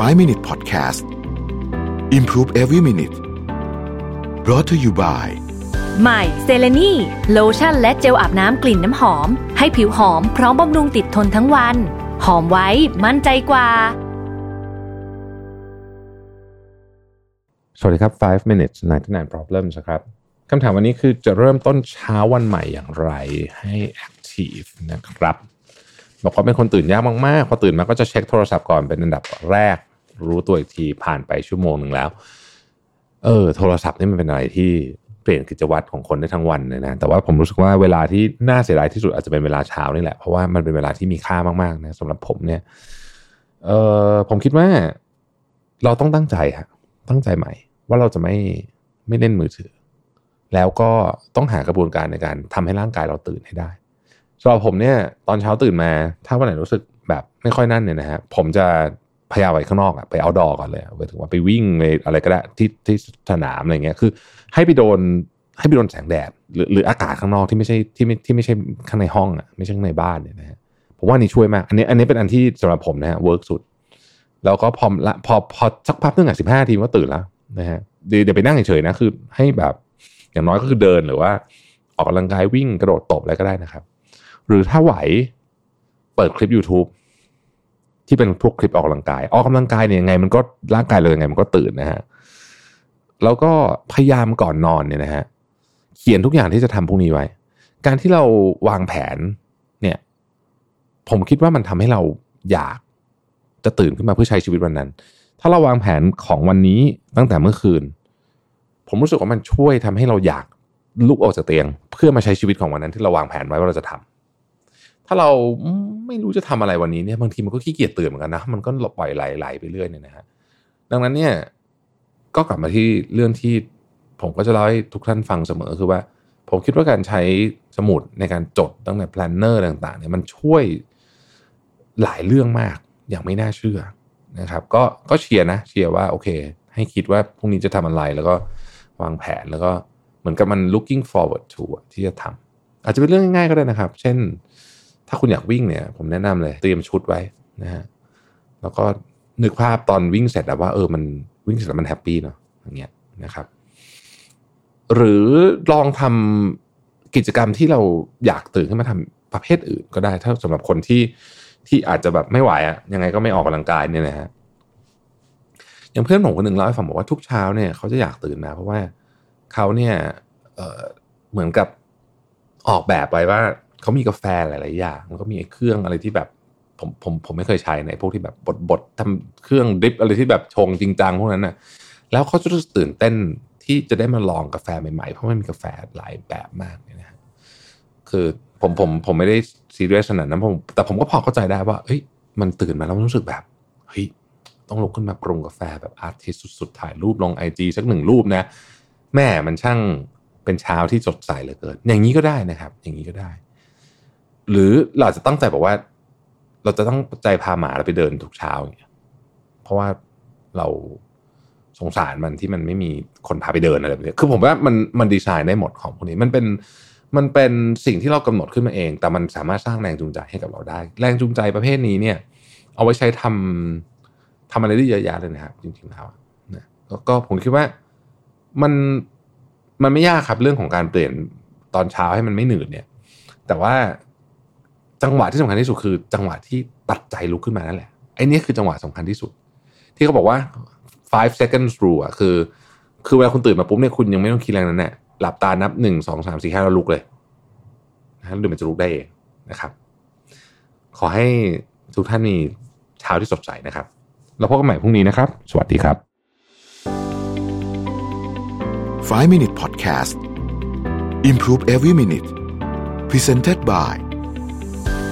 5 Minute Podcast Improve Every Minute brought to you by ใหม่เซเลนีโลชั่นและเจลอาบน้ำกลิ่นน้ำหอม ให้ผิวหอมพร้อมบำรุงติดทนทั้งวัน หอมไว้มั่นใจกว่า สวัสดีครับ 5 minutes 99 problems ครับคำถามวันนี้คือจะเริ่มต้นเช้าวันใหม่อย่างไรให้ active นะครับ บอกว่าเป็นคนตื่นยากมากๆพอตื่นมาก็จะเช็คโทรศัพท์ก่อนเป็นอันดับแรก รู้ตัวอีกทีผ่านไปชั่วโมงหนึ่งแล้ว เออ โทรศัพท์นี่มันเป็นอะไรที่เปลี่ยนกิจวัตรของคนได้ทั้งวันเลยนะแต่ว่าผมรู้สึกว่าเวลาที่น่าเสียดายที่สุดอาจจะเป็นเวลาเช้านี่แหละเพราะว่ามันเป็นเวลาที่มีค่ามากๆนะสำหรับผมเนี่ย เออผมคิดว่า เราต้องตั้งใจฮะตั้งใจใหม่ ว่าเราจะไม่ไม่เล่นมือถือ แล้วก็ต้องหากระบวนการในการทำให้ร่างกายเราตื่นให้ได้ สำหรับผมเนี่ยตอนเช้าตื่นมา ถ้าวันไหนรู้สึกแบบไม่ค่อยนั่นเนี่ยนะฮะผมจะพยายามไปข้างนอกอะไปเอาดอก่อนเลยไปถึงว่าไปวิ่งไปอะไรก็ได้ที่ที่สนามอะไรเงี้ยคือ ให้ไปโดนให้ไปโดนแสงแดดหรือหรืออากาศข้างนอกที่ไม่ใช่ที่ไม่ที่ไม่ใช่ข้างในห้องอะไม่ใช่ข้างในบ้านเนี่ยนะฮะผมว่านี่ช่วยมาก อันนี้อันนี้เป็นอันที่สำหรับผมนะฮะเวิร์กสุด แล้วก็พอละพอพอสักพักนึงอะสิบห้าทีก็ตื่นแล้วนะฮะเดี๋ยวเดี๋ยวไปนั่งเฉยๆนะคือให้แบบอย่างน้อยก็คือเดินหรือว่า ออกกำลังกายวิ่งกระโดดตบอะไรก็ได้นะครับ หรือถ้าไหวเปิดคลิป YouTube ที่เป็นพวกคลิปออกกำลังกาย ออกกำลังกายเนี่ยยังไงมันก็ร่างกายเรายังไงมันก็ตื่นนะฮะแล้วก็พยายามก่อนนอนเนี่ยนะฮะเขียนทุกอย่างที่จะทำพวกนี้ไว้ การที่เราวางแผนเนี่ย ผมคิดว่ามันทำให้เราอยากจะตื่นขึ้นมาเพื่อใช้ชีวิตวันนั้น ถ้าเราวางแผนของวันนี้ตั้งแต่เมื่อคืน ผมรู้สึกว่ามันช่วยทำให้เราอยากลุกออกจากเตียง เพื่อมาใช้ชีวิตของวันนั้นที่เราวางแผนไว้ว่าเราจะทำ ถ้าเราไม่รู้จะทำอะไรวันนี้เนี่ยบางทีมันก็ขี้เกียจตื่นเหมือนกันนะมันก็ปล่อยไหลๆไปเรื่อยเนี่ยนะฮะดังนั้นเนี่ยก็กลับมาที่เรื่องที่ผมก็จะเล่าให้ทุกท่านฟังเสมอคือว่า ผมคิดว่าการใช้สมุดในการจดตั้งแต่ planner ต่างๆเนี่ยมันช่วยหลายเรื่องมากอย่างไม่น่าเชื่อนะครับ ก็ก็เชียร์นะเชียร์ว่าโอเค ให้คิดว่าพรุ่งนี้จะทำอะไรแล้วก็วางแผนแล้วก็เหมือนกับมัน looking forward to ที่จะทำอาจจะเป็นเรื่องง่ายๆก็ได้นะครับ เช่น ถ้าคุณอยากวิ่งเนี่ย ผมแนะนำเลย เตรียมชุดไว้นะฮะแล้วก็นึกภาพตอนวิ่งเสร็จแล้วว่าเออมันวิ่งเสร็จแล้วมัน happy เนาะอย่างเงี้ยนะครับ หรือลองทำกิจกรรมที่เราอยากตื่นขึ้นมาทำประเภทอื่นก็ได้ ถ้าสำหรับคนที่ที่อาจจะแบบไม่ไหวอะยังไงก็ไม่ออกกำลังกายเนี่ยนะฮะอย่างเพื่อนผมคนหนึ่งเล่าให้ฟังบอกว่าทุกเช้าเนี่ยเขาจะอยากตื่นมาเพราะว่าเขาเนี่ยเเหมือนกับออกแบบไว้ว่า เขามีกาแฟหลาย ๆ อย่างแล้วก็มีเครื่องอะไรที่แบบผมผมผมไม่เคยใช้ในพวกที่แบบบดบดทำเครื่องดริปอะไรที่แบบชงจริงจังพวกนั้นน่ะแล้วเขาจะรู้สึกตื่นเต้นที่จะได้มาลองกาแฟใหม่ ๆ เพราะมันมีกาแฟหลายแบบมากเนี่ยนะฮะคือผมผมผมไม่ได้ซีเรียสขนาดนั้นผมแต่ผมก็พอเข้าใจได้ว่าเฮ้ยมันตื่นมาแล้วมันรู้สึกแบบเฮ้ยต้องลุกขึ้นมาปรุงกาแฟแบบอาร์ติสสุดๆถ่ายรูปลงไอจีสักหนึ่งรูปนะ แม่มันช่างเป็นเช้าที่สดใสเหลือเกิน อย่างนี้ก็ได้นะครับ อย่างนี้ก็ได้ หรือเราจะตั้งใจบอกว่า เราจะต้องใจพาหมาเราไปเดินทุกเช้าอย่างเงี้ยเพราะว่าเราสงสารมันที่มันไม่มีคนพาไปเดินอะไรแบบนี้คือผมว่ามันมันดีไซน์ได้หมดของพวกนี้มันเป็นมันเป็นสิ่งที่เรากำหนดขึ้นมาเอง แต่มันสามารถสร้างแรงจูงใจให้กับเราได้ แรงจูงใจประเภทนี้เนี่ย เอาไว้ใช้ทำทำอะไรได้เยอะแยะเลยนะครับจริงๆแล้วนะแล้วก็ผมคิดว่ามันมันไม่ยากครับเรื่องของการเปลี่ยนตอนเช้าให้มันไม่หนืดเนี่ย แต่ว่า จังหวะที่สำคัญที่สุดคือจังหวะที่ตัดใจลุกขึ้นมานั่นแหละไอ้นี่คือจังหวะสำคัญที่สุด ที่เขาบอกว่า five seconds rule อะคือ คือเวลาคุณตื่นมาปุ๊บเนี่ยคุณยังไม่ต้องคิดแรนั้นแหละหลับตานับหนึ่งสองสามสี่ห้าแล้วลุกเลยนะเดี๋ยวมันจะลุกได้เองนะครับ ขอให้ทุกท่านมีเช้าที่สดใสนะครับ แล้วพบกันใหม่พรุ่งนี้นะครับ สวัสดีครับ 5 Minute Podcast Improve Every Minute Presented by